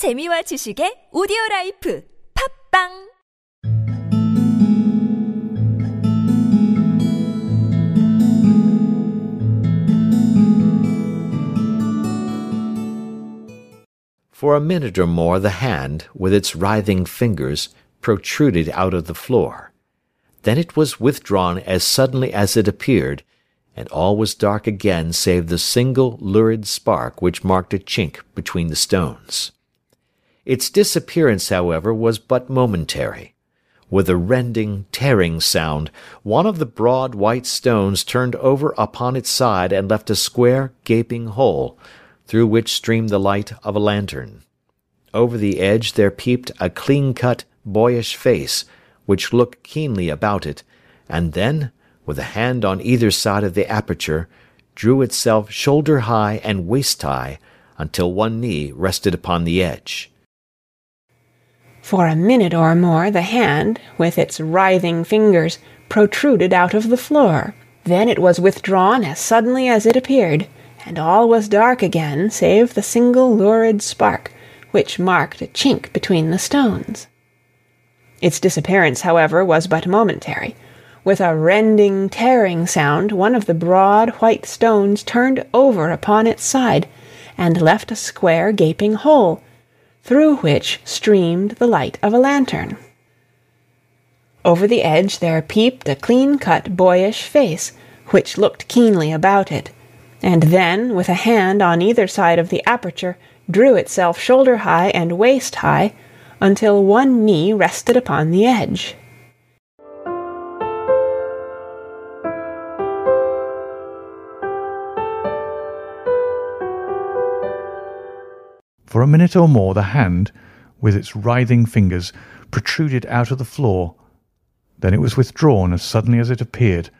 재미와 지식의 오디오 라이프 팝빵 For a minute or more the hand, with its writhing fingers, protruded out of the floor. Then it was withdrawn as suddenly as it appeared, and all was dark again save the single lurid spark which marked a chink between the stones. Its disappearance, however, was but momentary. With a rending, tearing sound, one of the broad white stones turned over upon its side and left a square, gaping hole, through which streamed the light of a lantern. Over the edge there peeped a clean-cut, boyish face, which looked keenly about it, and then, with a hand on either side of the aperture, drew itself shoulder-high and waist-high, until one knee rested upon the edge. For a minute or more the hand, with its writhing fingers, protruded out of the floor. Then it was withdrawn as suddenly as it appeared, and all was dark again save the single lurid spark which marked a chink between the stones. Its disappearance, however, was but momentary. With a rending, tearing sound, one of the broad white stones turned over upon its side, and left a square, gaping hole, through which streamed the light of a lantern. Over the edge there peeped a clean-cut, boyish face, which looked keenly about it, and then, with a hand on either side of the aperture, drew itself shoulder-high and waist-high, until one knee rested upon the edge. For a minute or more the hand, with its writhing fingers, protruded out of the floor. Then it was withdrawn as suddenly as it appeared,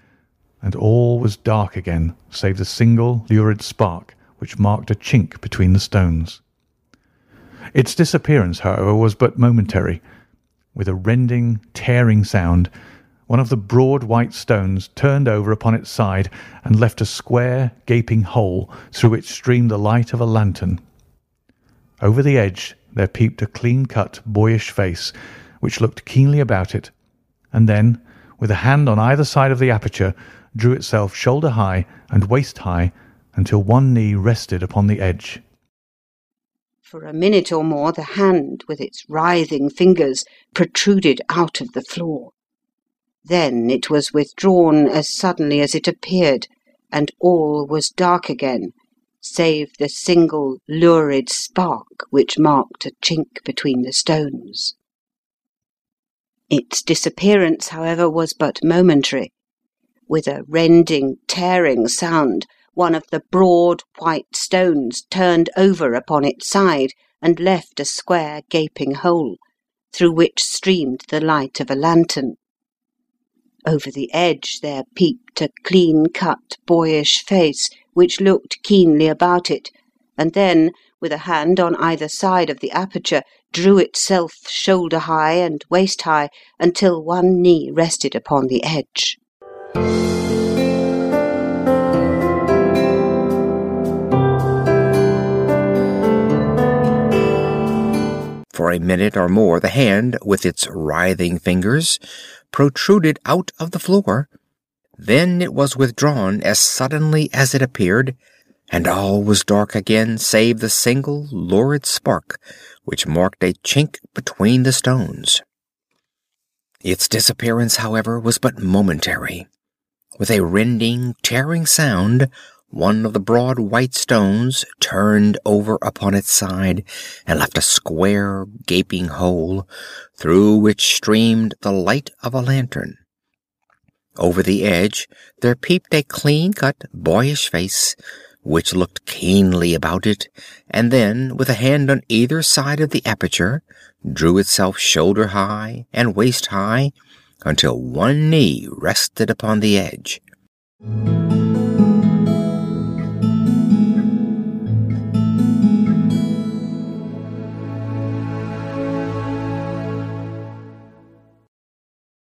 and all was dark again save the single lurid spark which marked a chink between the stones. Its disappearance, however, was but momentary. With a rending, tearing sound, one of the broad white stones turned over upon its side and left a square, gaping hole through which streamed the light of a lantern. Over the edge there peeped a clean-cut, boyish face, which looked keenly about it, and then, with a hand on either side of the aperture, drew itself shoulder-high and waist-high until one knee rested upon the edge. For a minute or more the hand, with its writhing fingers, protruded out of the floor. Then it was withdrawn as suddenly as it appeared, and all was dark again, save the single lurid spark which marked a chink between the stones. Its disappearance, however, was but momentary. With a rending, tearing sound, one of the broad white stones turned over upon its side and left a square, gaping hole, through which streamed the light of a lantern. Over the edge there peeped a clean-cut, boyish face which looked keenly about it, and then, with a hand on either side of the aperture, drew itself shoulder-high and waist-high until one knee rested upon the edge. For a minute or more the hand, with its writhing fingers, protruded out of the floor. Then it was withdrawn as suddenly as it appeared, and all was dark again save the single lurid spark which marked a chink between the stones. Its disappearance, however, was but momentary. With a rending, tearing sound, one of the broad white stones turned over upon its side and left a square, gaping hole, through which streamed the light of a lantern. Over the edge there peeped a clean-cut, boyish face, which looked keenly about it, and then, with a hand on either side of the aperture, drew itself shoulder-high and waist-high until one knee rested upon the edge.